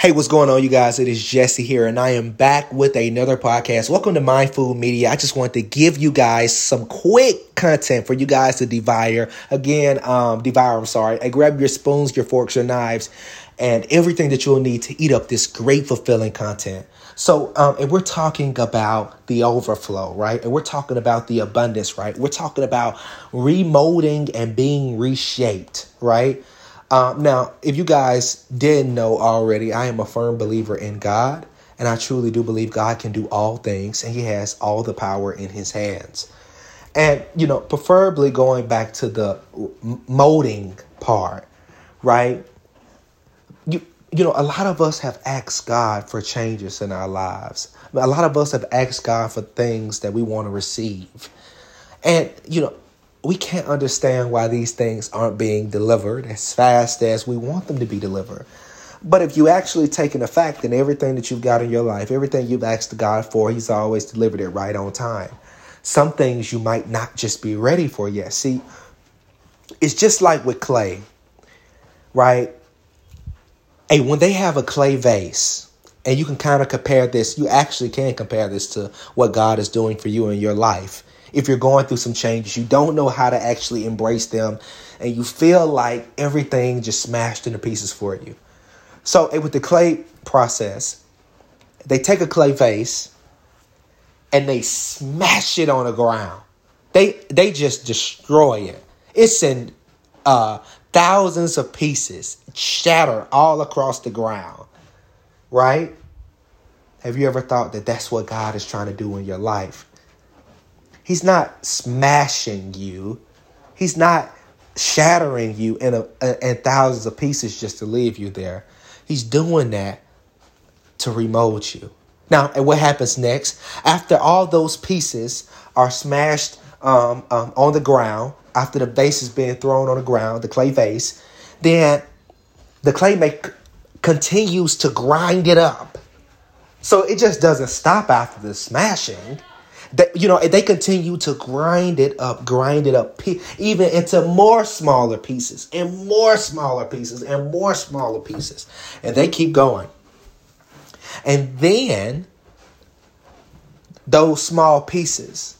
Hey, what's going on, you guys? It is Jesse here, and I am back with another podcast. Welcome to Mind Food Media. I just want to give you guys some quick content for you guys to devour. Again, um, devour, I'm sorry. I grab your spoons, your forks, your knives, and everything that you'll need to eat up this great, fulfilling content. So, um, and we're talking about the overflow, right? And we're talking about the abundance, right? We're talking about remolding and being reshaped, right? Um, now, if you guys didn't know already, I am a firm believer in God, and I truly do believe God can do all things, and He has all the power in His hands. And, you know, preferably going back to the molding part, right? You, you know, a lot of us have asked God for changes in our lives. A lot of us have asked God for things that we want to receive. And, you know, we can't understand why these things aren't being delivered as fast as we want them to be delivered. But if you actually take in the fact that everything that you've got in your life, everything you've asked God for, He's always delivered it right on time. Some things you might not just be ready for yet. See, it's just like with clay, right? Hey, when they have a clay vase, and you can kind of compare this, you actually can compare this to what God is doing for you in your life if you're going through some changes, you don't know how to actually embrace them, and you feel like everything just smashed into pieces for you. So, with the clay process, they take a clay vase and they smash it on the ground. They they just destroy it. It's in uh, thousands of pieces, shatter all across the ground. Right? Have you ever thought that that's what God is trying to do in your life? He's not smashing you. He's not shattering you in a, in thousands of pieces just to leave you there. He's doing that to remold you. Now, and what happens next? After all those pieces are smashed um, um, on the ground, after the vase is being thrown on the ground, the clay vase, then the clay make, continues to grind it up. So it just doesn't stop after the smashing. That you know, they continue to grind it up, grind it up, even into more smaller pieces and more smaller pieces and more smaller pieces, and they keep going. And then those small pieces,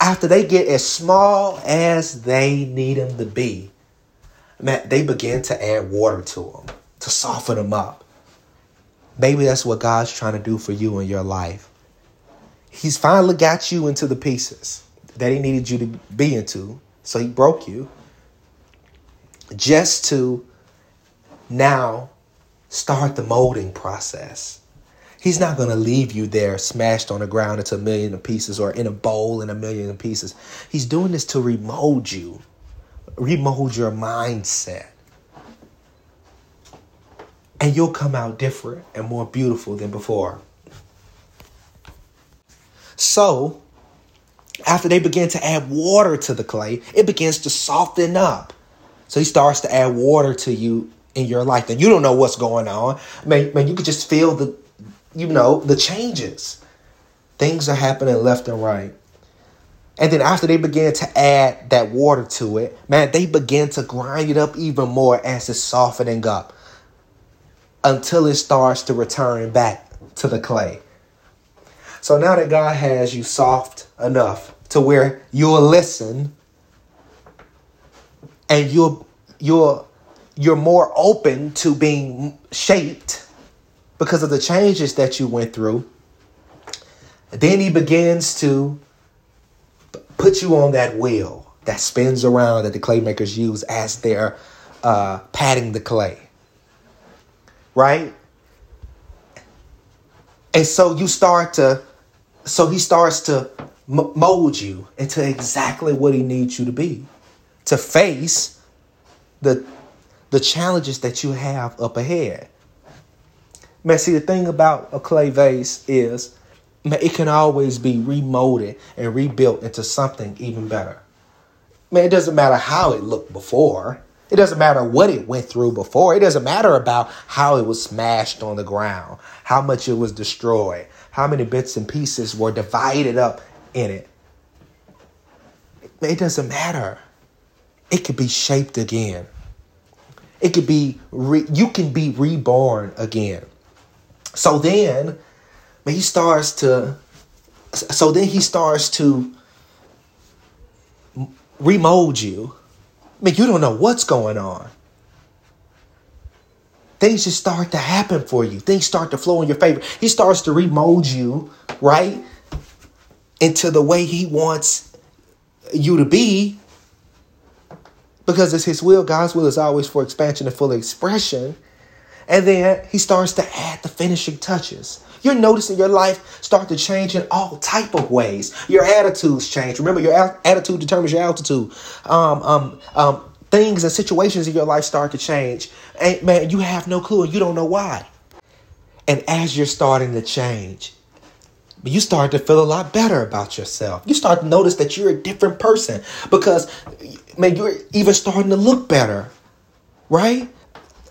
after they get as small as they need them to be, man, they begin to add water to them to soften them up. Maybe that's what God's trying to do for you in your life. He's finally got you into the pieces that he needed you to be into. So he broke you just to now start the molding process. He's not going to leave you there smashed on the ground into a million pieces or in a bowl in a million pieces. He's doing this to remold you, remold your mindset. And you'll come out different and more beautiful than before. So, after they begin to add water to the clay, it begins to soften up. So he starts to add water to you in your life, and you don't know what's going on. Man, man, you could just feel the, you know, the changes. Things are happening left and right. And then after they begin to add that water to it, man, they begin to grind it up even more as it's softening up until it starts to return back to the clay. So now that God has you soft enough to where you'll listen and you're you're you're more open to being shaped because of the changes that you went through, then he begins to put you on that wheel that spins around that the clay makers use as they're uh, patting the clay. Right? And so you start to so he starts to m- mold you into exactly what he needs you to be to face the the challenges that you have up ahead. Man, see the thing about a clay vase is man, it can always be remolded and rebuilt into something even better. Man, it doesn't matter how it looked before. It doesn't matter what it went through before. It doesn't matter about how it was smashed on the ground, how much it was destroyed, how many bits and pieces were divided up in it. It doesn't matter. It could be shaped again. It could be re- you can be reborn again. So then, he starts to. So then he starts to remold you. I mean, you don't know what's going on. Things just start to happen for you. Things start to flow in your favor. He starts to remold you, right? Into the way he wants you to be because it's his will. God's will is always for expansion and full expression. And then he starts to add the finishing touches. You're noticing your life start to change in all type of ways. Your attitudes change. Remember, your attitude determines your altitude. Um, um, um, things and situations in your life start to change. And man, you have no clue and you don't know why. And as you're starting to change, you start to feel a lot better about yourself. You start to notice that you're a different person because, man, you're even starting to look better, right?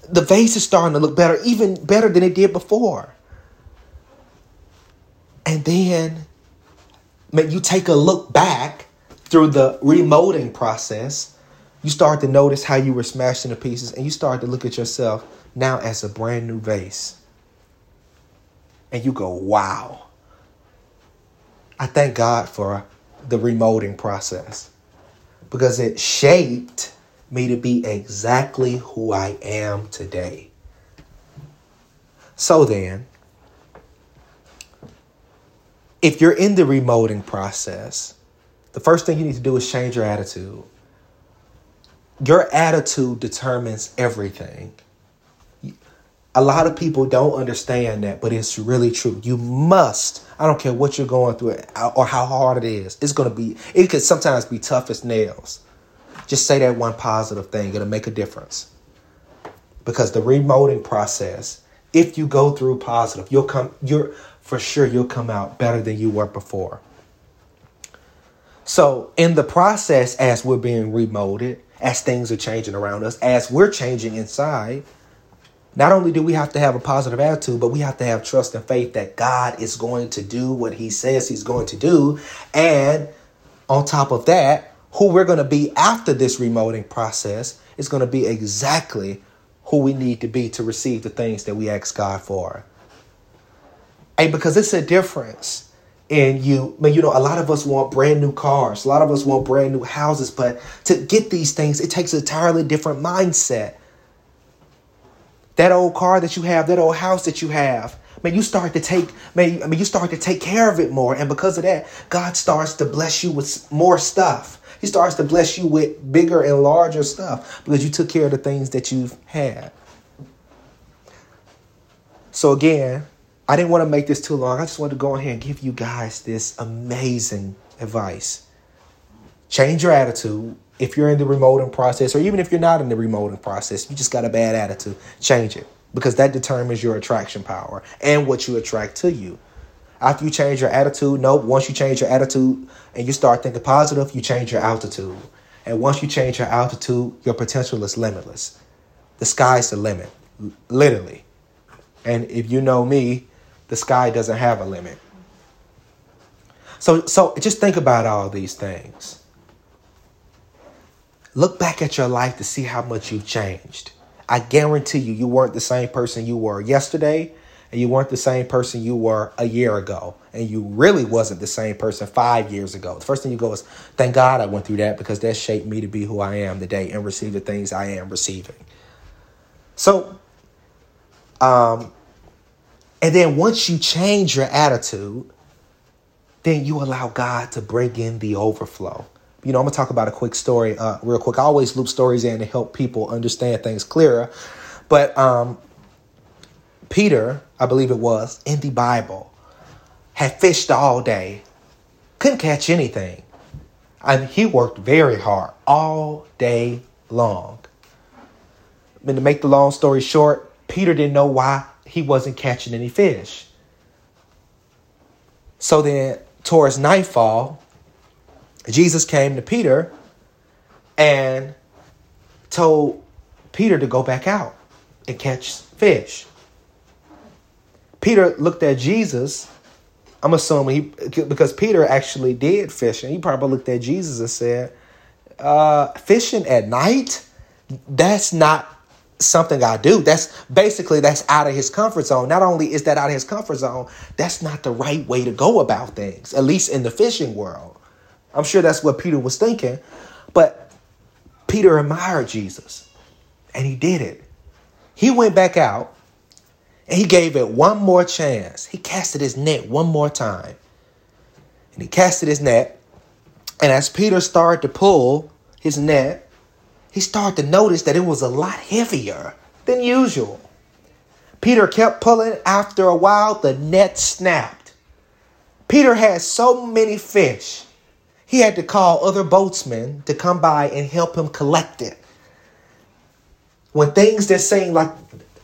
The vase is starting to look better, even better than it did before. And then, man, you take a look back through the remolding process. You start to notice how you were smashed into pieces, and you start to look at yourself now as a brand new vase. And you go, wow I thank God for the remolding process because it shaped me to be exactly who I am today. So then, if you're in the remolding process, the first thing you need to do is change your attitude. Your attitude determines everything. A lot of people don't understand that, but it's really true. You must, I don't care what you're going through or how hard it is, it's going to be, it could sometimes be tough as nails. Just say that one positive thing, it'll make a difference. Because the remolding process, if you go through positive, you'll come, you're, for sure, you'll come out better than you were before. So, in the process, as we're being remolded, as things are changing around us, as we're changing inside, not only do we have to have a positive attitude, but we have to have trust and faith that God is going to do what He says He's going to do. And on top of that, who we're going to be after this remoting process is going to be exactly who we need to be to receive the things that we ask God for. Hey, because it's a difference in you. Mean, you know, a lot of us want brand new cars, a lot of us want brand new houses, but to get these things, it takes an entirely different mindset that old car that you have, that old house that you have, man, you start to take, man, I mean, you start to take care of it more. And because of that, God starts to bless you with more stuff. He starts to bless you with bigger and larger stuff because you took care of the things that you've had. So again, I didn't want to make this too long. I just wanted to go ahead and give you guys this amazing advice. Change your attitude if you're in the remoting process, or even if you're not in the remoting process, you just got a bad attitude, change it because that determines your attraction power and what you attract to you. After you change your attitude, nope, once you change your attitude and you start thinking positive, you change your altitude. And once you change your altitude, your potential is limitless. The sky's the limit, literally. And if you know me, the sky doesn't have a limit. So, so just think about all these things. Look back at your life to see how much you've changed. I guarantee you, you weren't the same person you were yesterday, and you weren't the same person you were a year ago, and you really wasn't the same person five years ago. The first thing you go is, thank God I went through that because that shaped me to be who I am today and receive the things I am receiving. So, um, and then once you change your attitude, then you allow God to bring in the overflow you know, I'm gonna talk about a quick story, uh, real quick. I always loop stories in to help people understand things clearer. But um, Peter, I believe it was, in the Bible, had fished all day, couldn't catch anything. And he worked very hard all day long. And to make the long story short, Peter didn't know why he wasn't catching any fish. So then, towards nightfall, Jesus came to Peter and told Peter to go back out and catch fish. Peter looked at Jesus. I'm assuming he because Peter actually did fishing. He probably looked at Jesus and said, uh, "Fishing at night? That's not something I do. That's basically that's out of his comfort zone. Not only is that out of his comfort zone, that's not the right way to go about things, at least in the fishing world. I'm sure that's what Peter was thinking, but Peter admired Jesus and he did it. He went back out and he gave it one more chance. He casted his net one more time. And he casted his net. And as Peter started to pull his net, he started to notice that it was a lot heavier than usual. Peter kept pulling. After a while, the net snapped. Peter had so many fish, he had to call other boatsmen to come by and help him collect it. When things that seemed like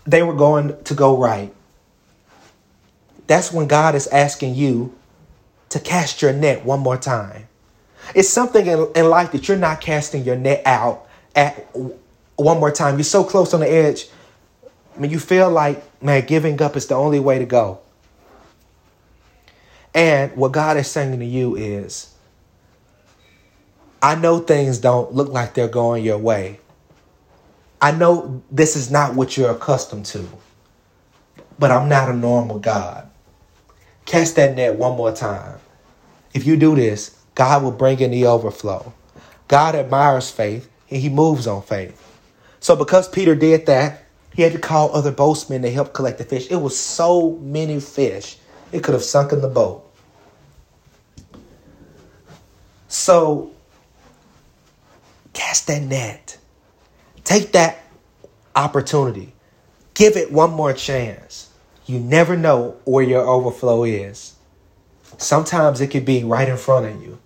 they were going to go right, that's when God is asking you to cast your net one more time. It's something in, in life that you're not casting your net out at one more time. You're so close on the edge. I mean, you feel like, man, giving up is the only way to go. And what God is saying to you is, I know things don't look like they're going your way. I know this is not what you're accustomed to, but I'm not a normal God. Cast that net one more time. If you do this, God will bring in the overflow. God admires faith and he moves on faith. So because Peter did that, he had to call other boatmen to help collect the fish. It was so many fish, it could have sunk in the boat. So cast that net. Take that opportunity. Give it one more chance. You never know where your overflow is. Sometimes it could be right in front of you.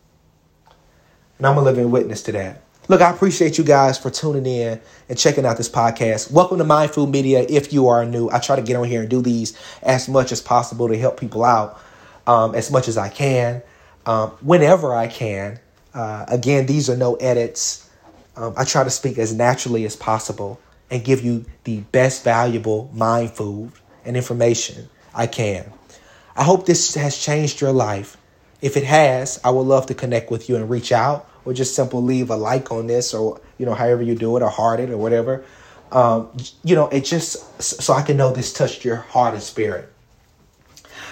And I'm a living witness to that. Look, I appreciate you guys for tuning in and checking out this podcast. Welcome to Mind Food Media. If you are new, I try to get on here and do these as much as possible to help people out um, as much as I can, um, whenever I can. Uh, again, these are no edits. Um, I try to speak as naturally as possible and give you the best valuable mind food and information I can. I hope this has changed your life. If it has, I would love to connect with you and reach out or just simply leave a like on this or, you know, however you do it or heart it or whatever. Um, you know, it just so I can know this touched your heart and spirit.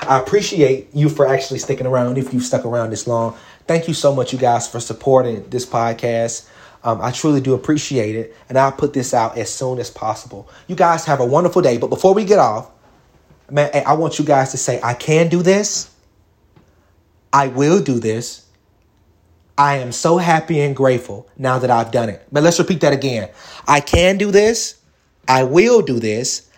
I appreciate you for actually sticking around if you've stuck around this long. Thank you so much, you guys, for supporting this podcast. Um, I truly do appreciate it, and I'll put this out as soon as possible. You guys have a wonderful day. But before we get off, man, I want you guys to say, I can do this. I will do this. I am so happy and grateful now that I've done it. But let's repeat that again. I can do this. I will do this.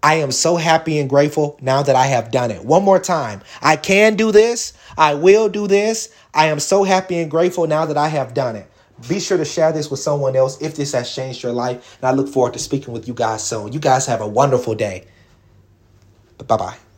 I am so happy and grateful now that I have done it. One more time. I can do this. I will do this. I am so happy and grateful now that I have done it. Be sure to share this with someone else if this has changed your life. And I look forward to speaking with you guys soon. You guys have a wonderful day. Bye bye.